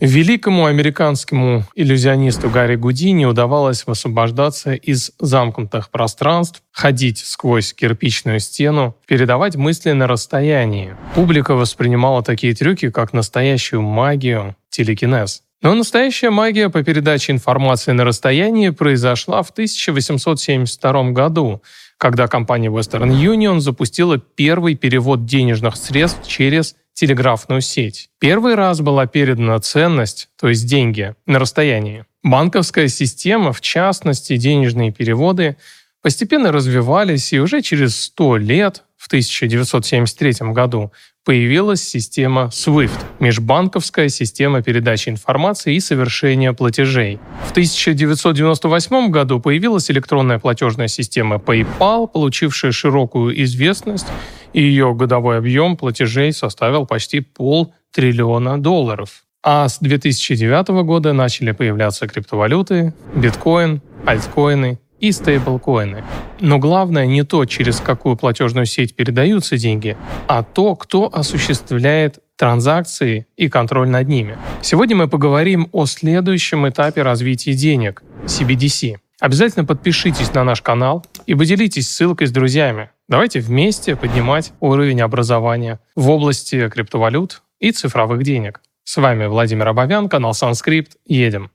Великому американскому иллюзионисту Гарри Гудини удавалось высвобождаться из замкнутых пространств, ходить сквозь кирпичную стену, передавать мысли на расстоянии. Публика воспринимала такие трюки как настоящую магию, телекинез. Но настоящая магия по передаче информации на расстоянии произошла в 1872 году, когда компания Western Union запустила первый перевод денежных средств через телеграфную сеть. Первый раз была передана ценность, то есть деньги, на расстоянии. Банковская система, в частности денежные переводы, постепенно развивались, и уже через 100 лет, в 1973 году, появилась система SWIFT – межбанковская система передачи информации и совершения платежей. В 1998 году появилась электронная платежная система PayPal, получившая широкую известность и ее годовой объем платежей составил почти полтриллиона долларов. А с 2009 года начали появляться криптовалюты, биткоин, альткоины и стейблкоины. Но главное не то, через какую платежную сеть передаются деньги, а то, кто осуществляет транзакции и контроль над ними. Сегодня мы поговорим о следующем этапе развития денег – CBDC. Обязательно подпишитесь на наш канал и поделитесь ссылкой с друзьями. Давайте вместе поднимать уровень образования в области криптовалют и цифровых денег. С вами Владимир Абовян, канал Санскрипт. Едем.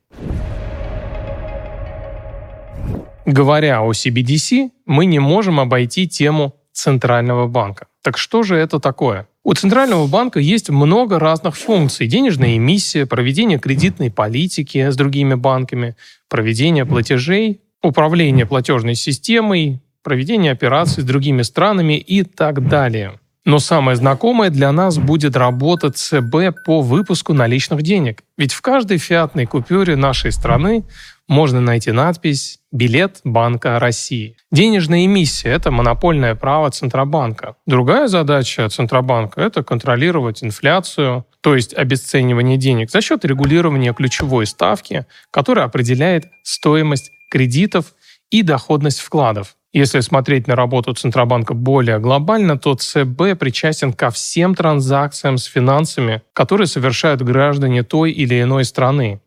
Говоря о CBDC, мы не можем обойти тему Центрального банка. Так что же это такое? У Центрального банка есть много разных функций. Денежная эмиссия, проведение кредитной политики с другими банками, проведение платежей, управление платежной системой, проведение операций с другими странами и так далее. Но самое знакомое для нас будет работа ЦБ по выпуску наличных денег. Ведь в каждой фиатной купюре нашей страны можно найти надпись «Билет Банка России». Денежная эмиссия – это монопольное право Центробанка. Другая задача Центробанка – это контролировать инфляцию, то есть обесценивание денег за счет регулирования ключевой ставки, которая определяет стоимость кредитов и доходность вкладов. Если смотреть на работу Центробанка более глобально, то ЦБ причастен ко всем транзакциям с финансами, которые совершают граждане той или иной страны.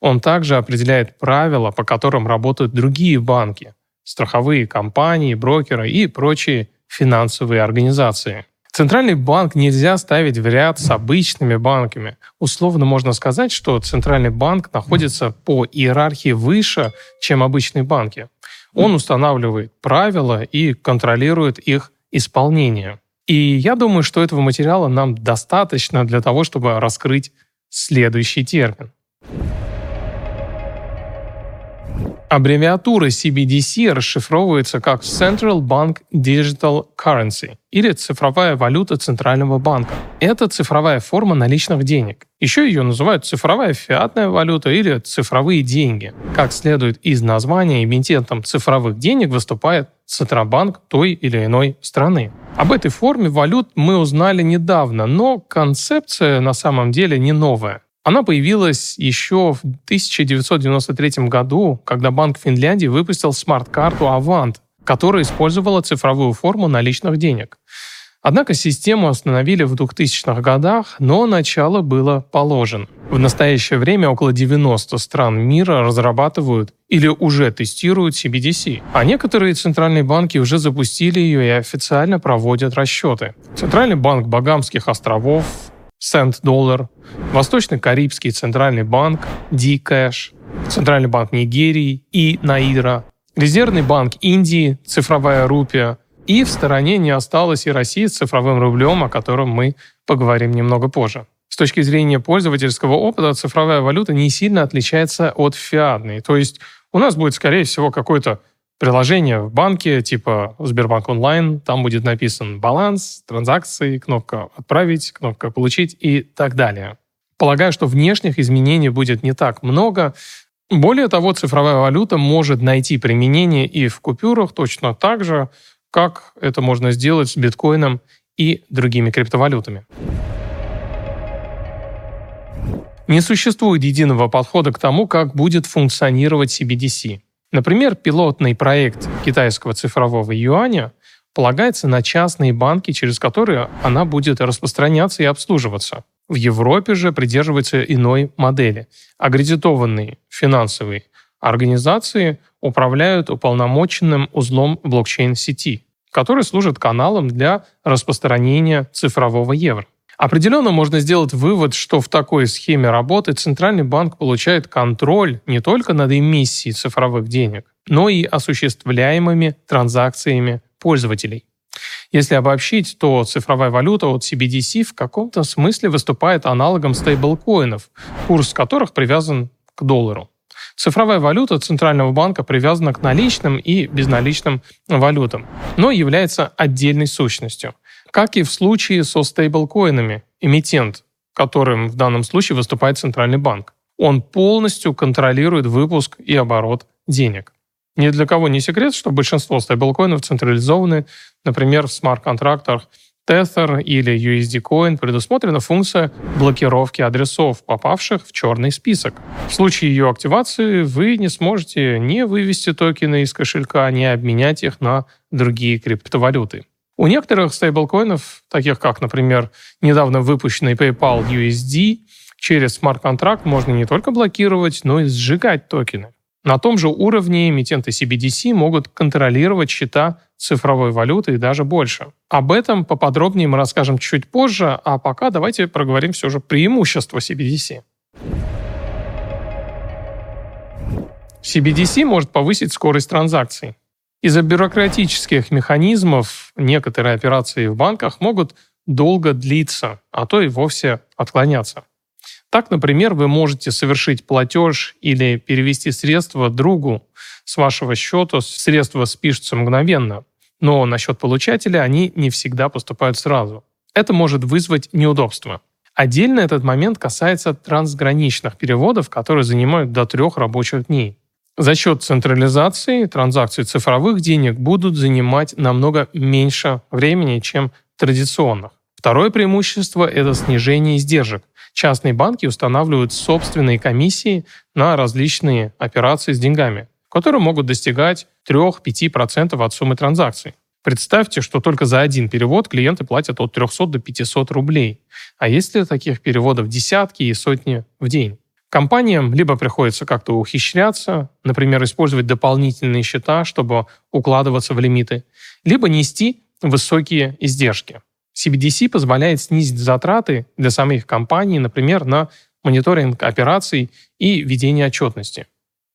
Он также определяет правила, по которым работают другие банки, страховые компании, брокеры и прочие финансовые организации. Центральный банк нельзя ставить в ряд с обычными банками. Условно можно сказать, что Центральный банк находится по иерархии выше, чем обычные банки. Он устанавливает правила и контролирует их исполнение. И я думаю, что этого материала нам достаточно для того, чтобы раскрыть следующий термин. Аббревиатура CBDC расшифровывается как Central Bank Digital Currency или цифровая валюта Центрального банка. Это цифровая форма наличных денег. Еще ее называют цифровая фиатная валюта или цифровые деньги. Как следует из названия, эмитентом цифровых денег выступает Центробанк той или иной страны. Об этой форме валют мы узнали недавно, но концепция на самом деле не новая. Она появилась еще в 1993 году, когда Банк Финляндии выпустил смарт-карту Avant, которая использовала цифровую форму наличных денег. Однако систему остановили в 2000-х годах, но начало было положено. В настоящее время около 90 стран мира разрабатывают или уже тестируют CBDC, а некоторые центральные банки уже запустили ее и официально проводят расчеты. Центральный банк Багамских островов, Сент-Доллар, Восточно-Карибский центральный банк, D-Cash, Центральный банк Нигерии и Наира, Резервный банк Индии, цифровая рупия, и в стороне не осталось и России с цифровым рублем, о котором мы поговорим немного позже. С точки зрения пользовательского опыта, цифровая валюта не сильно отличается от фиатной. То есть у нас будет, скорее всего, какой-то приложение в банке, типа Сбербанк онлайн, там будет написан баланс, транзакции, кнопка «Отправить», кнопка «Получить» и так далее. Полагаю, что внешних изменений будет не так много. Более того, цифровая валюта может найти применение и в купюрах точно так же, как это можно сделать с биткоином и другими криптовалютами. Не существует единого подхода к тому, как будет функционировать CBDC. Например, пилотный проект китайского цифрового юаня полагается на частные банки, через которые она будет распространяться и обслуживаться. В Европе же придерживается иной модели. Аккредитованные финансовые организации управляют уполномоченным узлом блокчейн-сети, который служит каналом для распространения цифрового евро. Определенно можно сделать вывод, что в такой схеме работы Центральный банк получает контроль не только над эмиссией цифровых денег, но и осуществляемыми транзакциями пользователей. Если обобщить, то цифровая валюта от CBDC в каком-то смысле выступает аналогом стейблкоинов, курс которых привязан к доллару. Цифровая валюта Центрального банка привязана к наличным и безналичным валютам, но является отдельной сущностью. Как и в случае со стейблкоинами, эмитент, которым в данном случае выступает Центральный банк. Он полностью контролирует выпуск и оборот денег. Ни для кого не секрет, что большинство стейблкоинов централизованы, например, в смарт-контрактах Tether или USD Coin предусмотрена функция блокировки адресов, попавших в черный список. В случае ее активации вы не сможете ни вывести токены из кошелька, ни обменять их на другие криптовалюты. У некоторых стейблкоинов, таких как, например, недавно выпущенный PayPal USD, через смарт-контракт можно не только блокировать, но и сжигать токены. На том же уровне эмитенты CBDC могут контролировать счета цифровой валюты и даже больше. Об этом поподробнее мы расскажем чуть позже, а пока давайте проговорим все же преимущества CBDC. CBDC может повысить скорость транзакций. Из-за бюрократических механизмов некоторые операции в банках могут долго длиться, а то и вовсе отклоняться. Так, например, вы можете совершить платеж или перевести средства другу с вашего счета, средства спишутся мгновенно, но на счет получателя они не всегда поступают сразу. Это может вызвать неудобства. Отдельно этот момент касается трансграничных переводов, которые занимают до трех рабочих дней. За счет централизации транзакции цифровых денег будут занимать намного меньше времени, чем традиционных. Второе преимущество – это снижение издержек. Частные банки устанавливают собственные комиссии на различные операции с деньгами, которые могут достигать 3-5% от суммы транзакций. Представьте, что только за один перевод клиенты платят от 300 до 500 рублей. А если таких переводов десятки и сотни в день? Компаниям либо приходится как-то ухищряться, например, использовать дополнительные счета, чтобы укладываться в лимиты, либо нести высокие издержки. CBDC позволяет снизить затраты для самих компаний, например, на мониторинг операций и ведение отчетности.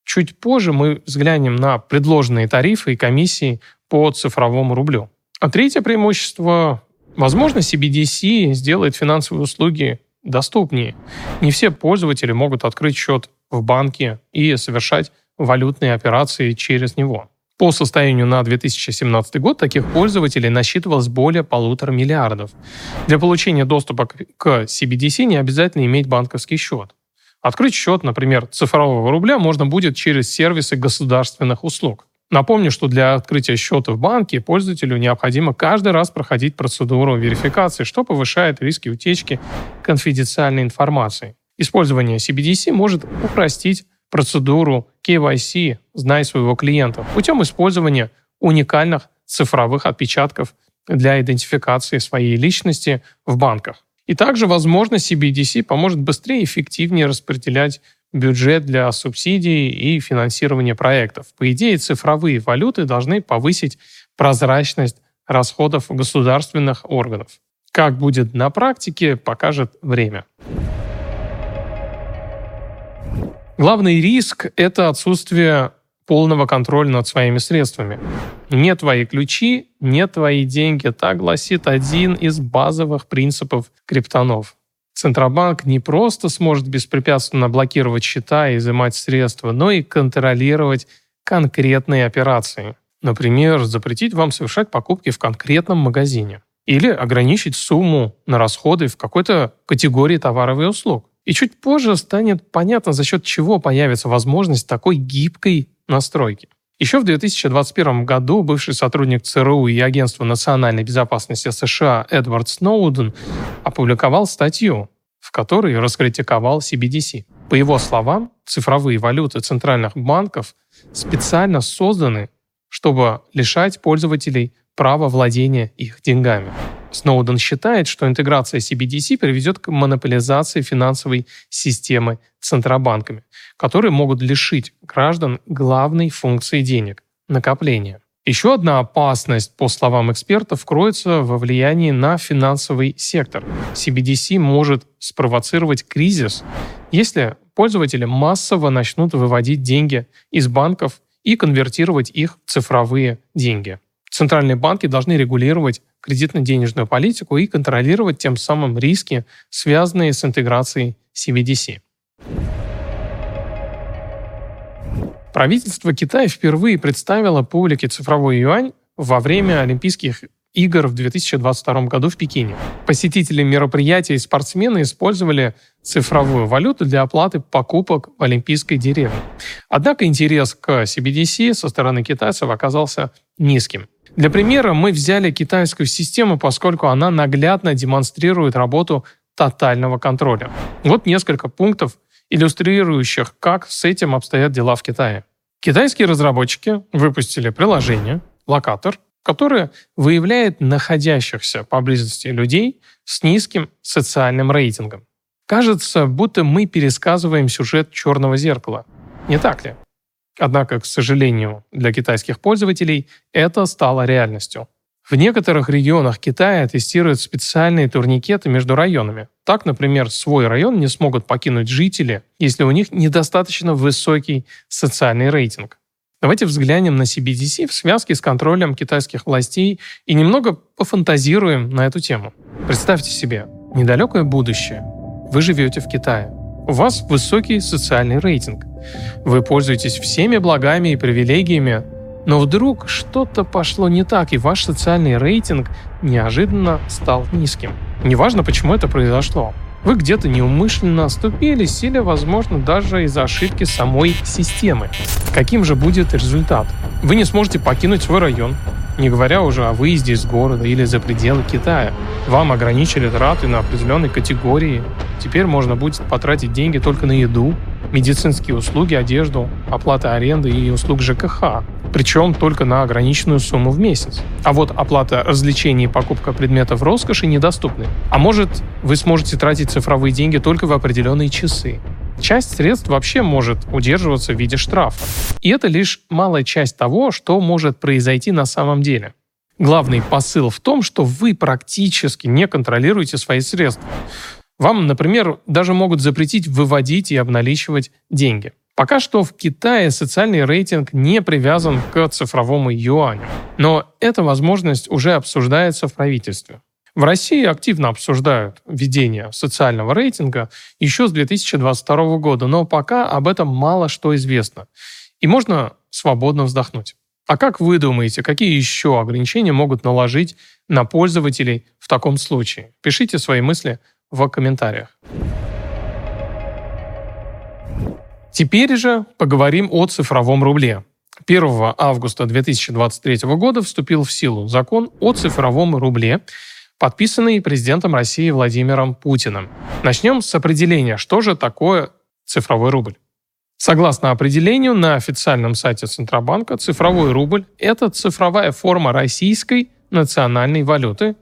Чуть позже мы взглянем на предложенные тарифы и комиссии по цифровому рублю. А третье преимущество – возможно, CBDC сделает финансовые услуги доступнее. Не все пользователи могут открыть счет в банке и совершать валютные операции через него. По состоянию на 2017 год таких пользователей насчитывалось более полутора миллиардов. Для получения доступа к CBDC не обязательно иметь банковский счет. Открыть счет, например, цифрового рубля можно будет через сервисы государственных услуг. Напомню, что для открытия счета в банке пользователю необходимо каждый раз проходить процедуру верификации, что повышает риски утечки конфиденциальной информации. Использование CBDC может упростить процедуру KYC «Знай своего клиента» путем использования уникальных цифровых отпечатков для идентификации своей личности в банках. И также, возможно, CBDC поможет быстрее и эффективнее распределять бюджет для субсидий и финансирования проектов. По идее, цифровые валюты должны повысить прозрачность расходов государственных органов. Как будет на практике, покажет время. Главный риск – это отсутствие полного контроля над своими средствами. Не твои ключи, не твои деньги. Так гласит один из базовых принципов криптонов. Центробанк не просто сможет беспрепятственно блокировать счета и изымать средства, но и контролировать конкретные операции. Например, запретить вам совершать покупки в конкретном магазине. Или ограничить сумму на расходы в какой-то категории товаров и услуг. И чуть позже станет понятно, за счет чего появится возможность такой гибкой настройки. Еще в 2021 году бывший сотрудник ЦРУ и Агентства национальной безопасности США Эдвард Сноуден опубликовал статью, в которой раскритиковал CBDC. По его словам, цифровые валюты центральных банков специально созданы, чтобы лишать пользователей права владения их деньгами. Сноуден считает, что интеграция CBDC приведет к монополизации финансовой системы центробанками, которые могут лишить граждан главной функции денег – накопления. Еще одна опасность, по словам экспертов, кроется во влиянии на финансовый сектор. CBDC может спровоцировать кризис, если пользователи массово начнут выводить деньги из банков и конвертировать их в цифровые деньги. Центральные банки должны регулировать кредитно-денежную политику и контролировать тем самым риски, связанные с интеграцией CBDC. Правительство Китая впервые представило публике цифровой юань во время Олимпийских игр в 2022 году в Пекине. Посетители мероприятия и спортсмены использовали цифровую валюту для оплаты покупок в Олимпийской деревне. Однако интерес к CBDC со стороны китайцев оказался низким. Для примера мы взяли китайскую систему, поскольку она наглядно демонстрирует работу тотального контроля. Вот несколько пунктов, иллюстрирующих, как с этим обстоят дела в Китае. Китайские разработчики выпустили приложение «Локатор», которое выявляет находящихся поблизости людей с низким социальным рейтингом. Кажется, будто мы пересказываем сюжет «Черного зеркала». Не так ли? Однако, к сожалению, для китайских пользователей это стало реальностью. В некоторых регионах Китая тестируют специальные турникеты между районами. Так, например, свой район не смогут покинуть жители, если у них недостаточно высокий социальный рейтинг. Давайте взглянем на CBDC в связке с контролем китайских властей и немного пофантазируем на эту тему. Представьте себе, недалекое будущее. Вы живете в Китае. У вас высокий социальный рейтинг. Вы пользуетесь всеми благами и привилегиями, но вдруг что-то пошло не так, и ваш социальный рейтинг неожиданно стал низким. Неважно, почему это произошло. Вы где-то неумышленно оступились или, возможно, даже из-за ошибки самой системы. Каким же будет результат? Вы не сможете покинуть свой район, не говоря уже о выезде из города или за пределы Китая. Вам ограничили траты на определенной категории. Теперь можно будет потратить деньги только на еду, медицинские услуги, одежду, оплата аренды и услуг ЖКХ причем только на ограниченную сумму в месяц. А вот оплата развлечений и покупка предметов роскоши недоступны. А может, вы сможете тратить цифровые деньги только в определенные часы. Часть средств вообще может удерживаться в виде штрафа. И это лишь малая часть того, что может произойти на самом деле. Главный посыл в том, что вы практически не контролируете свои средства. Вам, например, даже могут запретить выводить и обналичивать деньги. Пока что в Китае социальный рейтинг не привязан к цифровому юаню, но эта возможность уже обсуждается в правительстве. В России активно обсуждают введение социального рейтинга еще с 2022 года, но пока об этом мало что известно. И можно свободно вздохнуть. А как вы думаете, какие еще ограничения могут наложить на пользователей в таком случае? Пишите свои мысли в комментариях. Теперь же поговорим о цифровом рубле. 1 августа 2023 года вступил в силу закон о цифровом рубле, подписанный президентом России Владимиром Путиным. Начнем с определения, что же такое цифровой рубль. Согласно определению на официальном сайте Центробанка, цифровой рубль – это цифровая форма российской национальной валюты,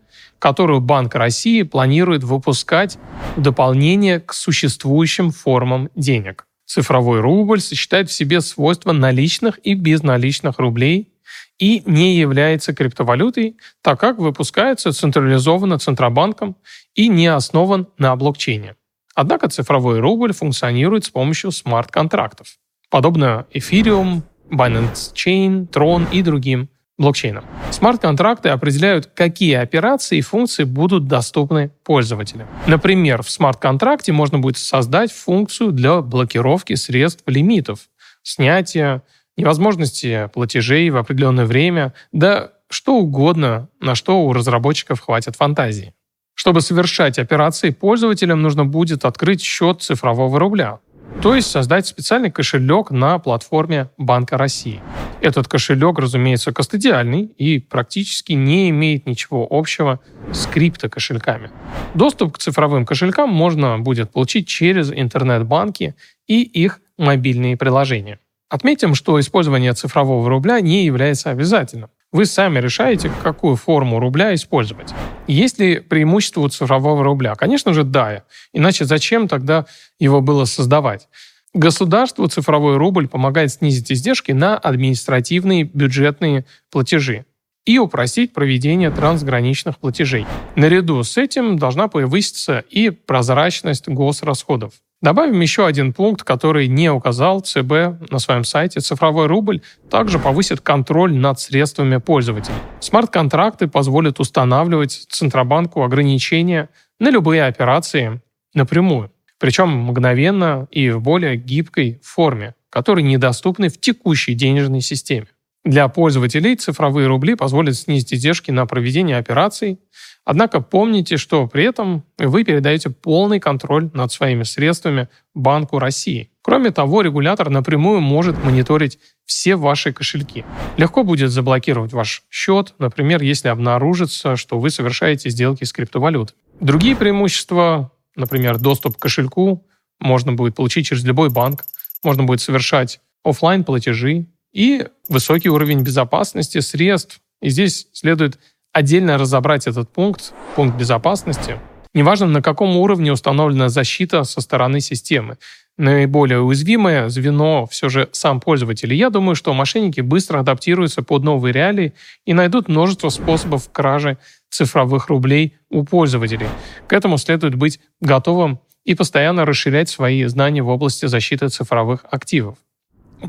которую Банк России планирует выпускать в дополнение к существующим формам денег. Цифровой рубль сочетает в себе свойства наличных и безналичных рублей и не является криптовалютой, так как выпускается централизованно Центробанком и не основан на блокчейне. Однако цифровой рубль функционирует с помощью смарт-контрактов, подобно Ethereum, Binance Chain, Tron и другим блокчейном. Смарт-контракты определяют, какие операции и функции будут доступны пользователям. Например, в смарт-контракте можно будет создать функцию для блокировки средств лимитов, снятия, невозможности платежей в определенное время, да что угодно, на что у разработчиков хватит фантазии. Чтобы совершать операции, пользователям нужно будет открыть счет цифрового рубля, то есть создать специальный кошелек на платформе Банка России. Этот кошелек, разумеется, кастодиальный и практически не имеет ничего общего с криптокошельками. Доступ к цифровым кошелькам можно будет получить через интернет-банки и их мобильные приложения. Отметим, что использование цифрового рубля не является обязательным. Вы сами решаете, какую форму рубля использовать. Есть ли преимущество у цифрового рубля? Конечно же, да. Иначе зачем тогда его было создавать? Государству цифровой рубль помогает снизить издержки на административные бюджетные платежи и упростить проведение трансграничных платежей. Наряду с этим должна повыситься и прозрачность госрасходов. Добавим еще один пункт, который не указал ЦБ на своем сайте. Цифровой рубль также повысит контроль над средствами пользователей. Смарт-контракты позволят устанавливать Центробанку ограничения на любые операции напрямую, причем мгновенно и в более гибкой форме, которые недоступны в текущей денежной системе. Для пользователей цифровые рубли позволят снизить издержки на проведение операций, однако помните, что при этом вы передаете полный контроль над своими средствами Банку России. Кроме того, регулятор напрямую может мониторить все ваши кошельки. Легко будет заблокировать ваш счет, например, если обнаружится, что вы совершаете сделки с криптовалютой. Другие преимущества, например, доступ к кошельку, можно будет получить через любой банк, можно будет совершать офлайн платежи, и высокий уровень безопасности средств. И здесь следует отдельно разобрать этот пункт, пункт безопасности. Неважно, на каком уровне установлена защита со стороны системы. Наиболее уязвимое звено все же сам пользователь. И я думаю, что мошенники быстро адаптируются под новые реалии и найдут множество способов кражи цифровых рублей у пользователей. К этому следует быть готовым и постоянно расширять свои знания в области защиты цифровых активов.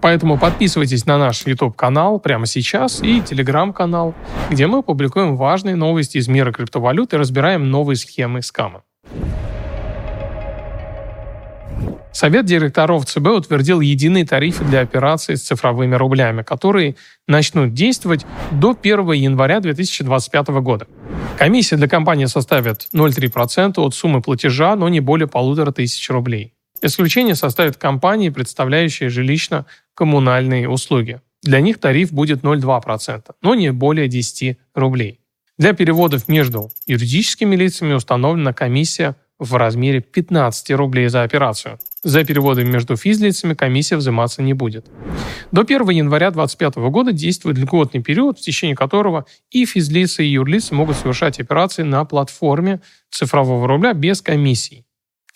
Поэтому подписывайтесь на наш YouTube-канал прямо сейчас и Telegram-канал, где мы публикуем важные новости из мира криптовалют и разбираем новые схемы скама. Совет директоров ЦБ утвердил единые тарифы для операций с цифровыми рублями, которые начнут действовать до 1 января 2025 года. Комиссия для компании составит 0,3% от суммы платежа, но не более полутора тысяч рублей. Исключение составят компании, представляющие жилищно-коммунальные услуги. Для них тариф будет 0,2%, но не более 10 рублей. Для переводов между юридическими лицами установлена комиссия в размере 15 рублей за операцию. За переводы между физлицами комиссия взиматься не будет. До 1 января 2025 года действует льготный период, в течение которого и физлицы, и юрлицы могут совершать операции на платформе цифрового рубля без комиссий.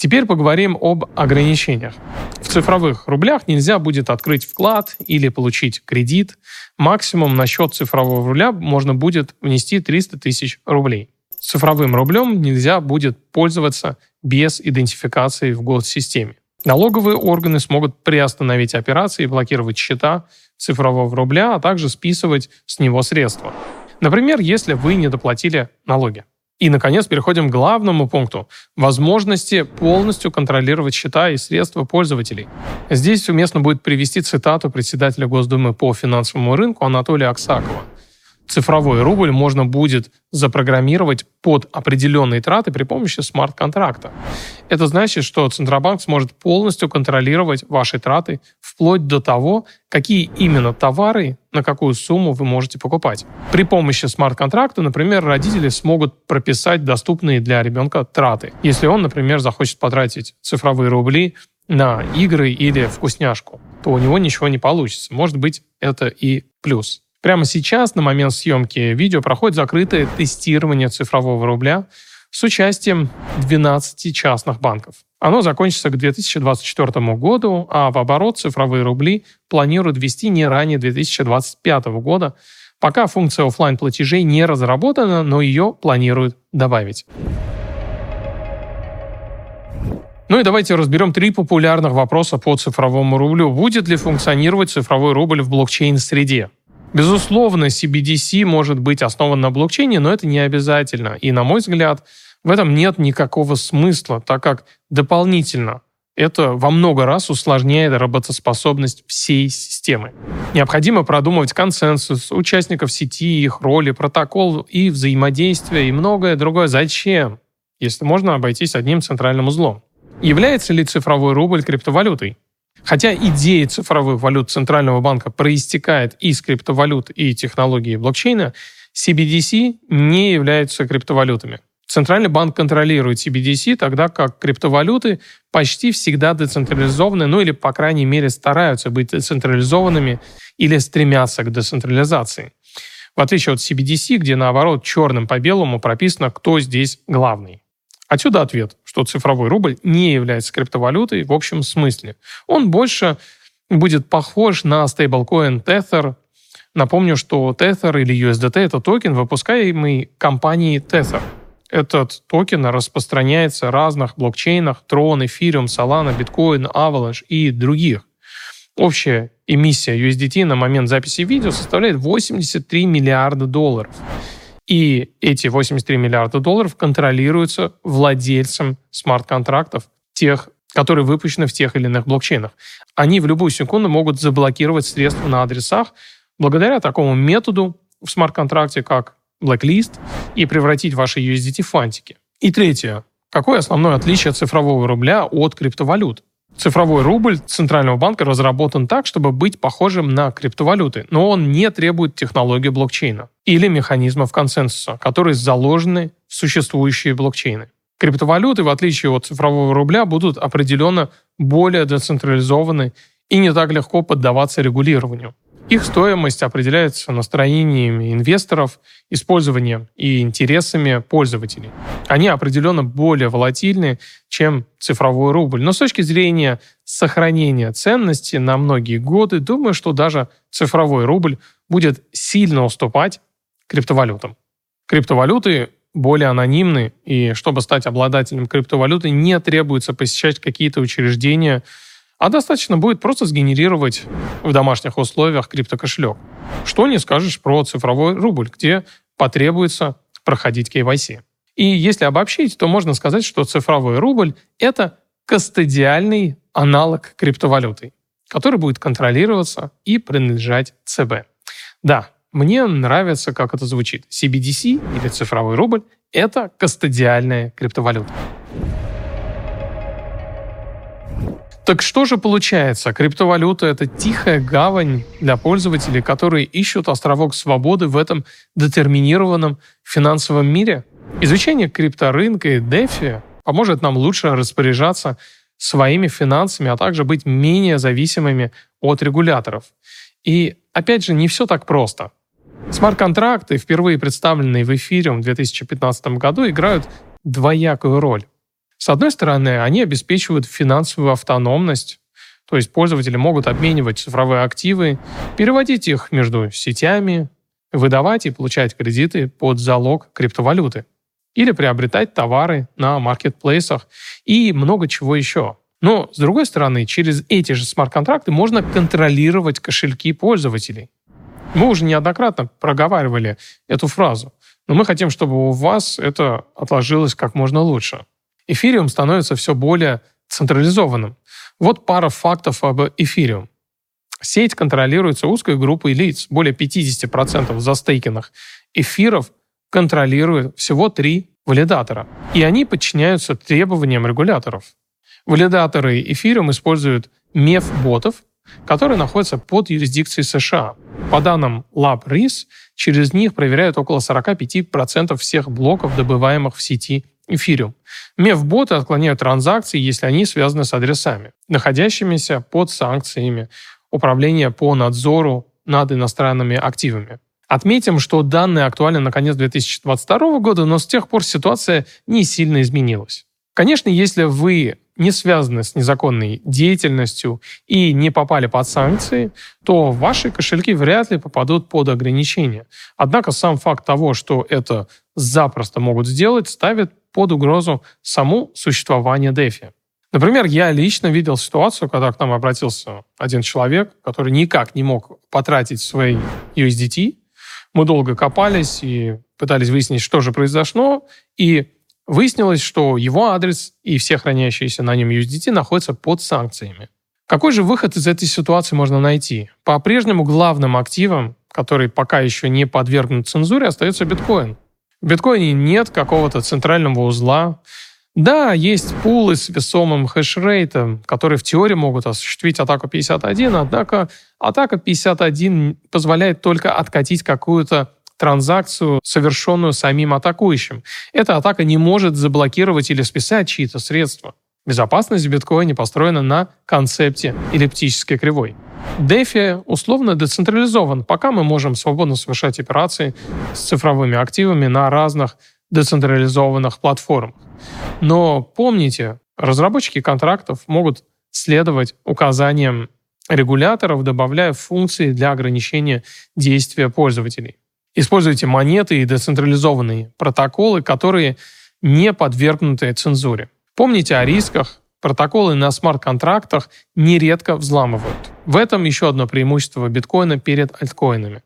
Теперь поговорим об ограничениях. В цифровых рублях нельзя будет открыть вклад или получить кредит. Максимум на счет цифрового рубля можно будет внести 300 тысяч рублей. Цифровым рублем нельзя будет пользоваться без идентификации в госсистеме. Налоговые органы смогут приостановить операции и блокировать счета цифрового рубля, а также списывать с него средства. Например, если вы не доплатили налоги. И, наконец, переходим к главному пункту – возможности полностью контролировать счета и средства пользователей. Здесь уместно будет привести цитату председателя Госдумы по финансовому рынку Анатолия Аксакова – цифровой рубль можно будет запрограммировать под определенные траты при помощи смарт-контракта. Это значит, что Центробанк сможет полностью контролировать ваши траты вплоть до того, какие именно товары на какую сумму вы можете покупать. При помощи смарт-контракта, например, родители смогут прописать доступные для ребенка траты. Если он, например, захочет потратить цифровые рубли на игры или вкусняшку, то у него ничего не получится. Может быть, это и плюс. Прямо сейчас, на момент съемки видео, проходит закрытое тестирование цифрового рубля с участием 12 частных банков. Оно закончится к 2024 году, а в оборот цифровые рубли планируют ввести не ранее 2025 года, пока функция офлайн платежей не разработана, но ее планируют добавить. Ну и давайте разберем три популярных вопроса по цифровому рублю. Будет ли функционировать цифровой рубль в блокчейн-среде? Безусловно, CBDC может быть основан на блокчейне, но это не обязательно. И, на мой взгляд, в этом нет никакого смысла, так как дополнительно это во много раз усложняет работоспособность всей системы. Необходимо продумывать консенсус участников сети, их роли, протокол и взаимодействие и многое другое. Зачем? Если можно обойтись одним центральным узлом. Является ли цифровой рубль криптовалютой? Хотя идея цифровых валют Центрального банка проистекает из криптовалют и технологии блокчейна, CBDC не являются криптовалютами. Центральный банк контролирует CBDC, тогда как криптовалюты почти всегда децентрализованы, ну или, по крайней мере, стараются быть децентрализованными или стремятся к децентрализации. В отличие от CBDC, где наоборот черным по белому прописано, кто здесь главный. Отсюда ответ, что цифровой рубль не является криптовалютой в общем смысле. Он больше будет похож на стейблкоин Tether. Напомню, что Tether или USDT — это токен, выпускаемый компанией Tether. Этот токен распространяется в разных блокчейнах Tron, Ethereum, Solana, Bitcoin, Avalanche и других. Общая эмиссия USDT на момент записи видео составляет 83 миллиарда долларов. И эти 83 миллиарда долларов контролируются владельцем смарт-контрактов, тех, которые выпущены в тех или иных блокчейнах. Они в любую секунду могут заблокировать средства на адресах благодаря такому методу в смарт-контракте, как blacklist, и превратить ваши USDT в фантики. И третье. Какое основное отличие цифрового рубля от криптовалют? Цифровой рубль Центрального банка разработан так, чтобы быть похожим на криптовалюты, но он не требует технологии блокчейна или механизмов консенсуса, которые заложены в существующие блокчейны. Криптовалюты, в отличие от цифрового рубля, будут определенно более децентрализованы и не так легко поддаваться регулированию. Их стоимость определяется настроениями инвесторов, использованием и интересами пользователей. Они определенно более волатильны, чем цифровой рубль. Но с точки зрения сохранения ценности на многие годы, думаю, что даже цифровой рубль будет сильно уступать криптовалютам. Криптовалюты более анонимны, и чтобы стать обладателем криптовалюты, не требуется посещать какие-то учреждения, а достаточно будет просто сгенерировать в домашних условиях криптокошелек. Что не скажешь про цифровой рубль, где потребуется проходить KYC. И если обобщить, то можно сказать, что цифровой рубль — это кастодиальный аналог криптовалюты, который будет контролироваться и принадлежать ЦБ. Да, мне нравится, как это звучит. CBDC или цифровой рубль — это кастодиальная криптовалюта. Так что же получается? Криптовалюта — это тихая гавань для пользователей, которые ищут островок свободы в этом детерминированном финансовом мире? Изучение крипторынка и DeFi поможет нам лучше распоряжаться своими финансами, а также быть менее зависимыми от регуляторов. И опять же, не все так просто. Смарт-контракты, впервые представленные в эфире в 2015 году, играют двоякую роль. С одной стороны, они обеспечивают финансовую автономность, то есть пользователи могут обменивать цифровые активы, переводить их между сетями, выдавать и получать кредиты под залог криптовалюты или приобретать товары на маркетплейсах и много чего еще. Но, с другой стороны, через эти же смарт-контракты можно контролировать кошельки пользователей. Мы уже неоднократно проговаривали эту фразу, но мы хотим, чтобы у вас это отложилось как можно лучше эфириум становится все более централизованным. Вот пара фактов об эфириум. Сеть контролируется узкой группой лиц. Более 50% застейкенных эфиров контролируют всего три валидатора. И они подчиняются требованиям регуляторов. Валидаторы эфириум используют меф-ботов, которые находятся под юрисдикцией США. По данным LabRIS, через них проверяют около 45% всех блоков, добываемых в сети эфириум. Меф-боты отклоняют транзакции, если они связаны с адресами, находящимися под санкциями управления по надзору над иностранными активами. Отметим, что данные актуальны на конец 2022 года, но с тех пор ситуация не сильно изменилась. Конечно, если вы не связаны с незаконной деятельностью и не попали под санкции, то ваши кошельки вряд ли попадут под ограничения. Однако сам факт того, что это запросто могут сделать, ставит под угрозу саму существование DeFi. Например, я лично видел ситуацию, когда к нам обратился один человек, который никак не мог потратить свои USDT. Мы долго копались и пытались выяснить, что же произошло, и выяснилось, что его адрес и все хранящиеся на нем USDT находятся под санкциями. Какой же выход из этой ситуации можно найти? По-прежнему главным активом, который пока еще не подвергнут цензуре, остается биткоин. В биткоине нет какого-то центрального узла. Да, есть пулы с весомым хешрейтом, которые в теории могут осуществить атаку 51, однако атака 51 позволяет только откатить какую-то транзакцию, совершенную самим атакующим. Эта атака не может заблокировать или списать чьи-то средства. Безопасность в биткоине построена на концепте эллиптической кривой. DeFi условно децентрализован, пока мы можем свободно совершать операции с цифровыми активами на разных децентрализованных платформах. Но помните, разработчики контрактов могут следовать указаниям регуляторов, добавляя функции для ограничения действия пользователей. Используйте монеты и децентрализованные протоколы, которые не подвергнуты цензуре. Помните о рисках, протоколы на смарт-контрактах нередко взламывают. В этом еще одно преимущество биткоина перед альткоинами.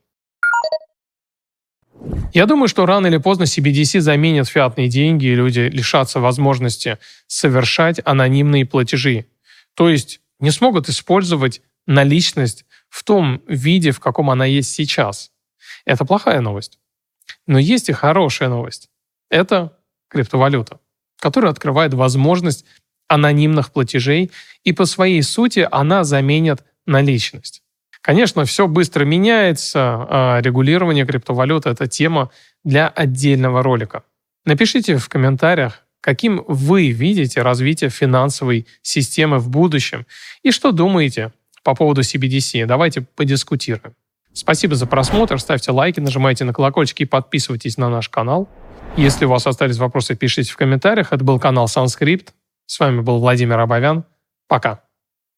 Я думаю, что рано или поздно CBDC заменят фиатные деньги, и люди лишатся возможности совершать анонимные платежи. То есть не смогут использовать наличность в том виде, в каком она есть сейчас. Это плохая новость. Но есть и хорошая новость. Это криптовалюта, которая открывает возможность анонимных платежей, и по своей сути она заменит наличность. Конечно, все быстро меняется, а регулирование криптовалют – это тема для отдельного ролика. Напишите в комментариях, каким вы видите развитие финансовой системы в будущем и что думаете по поводу CBDC. Давайте подискутируем. Спасибо за просмотр, ставьте лайки, нажимайте на колокольчики и подписывайтесь на наш канал. Если у вас остались вопросы, пишите в комментариях. Это был канал Санскрипт. С вами был Владимир Абовян. Пока.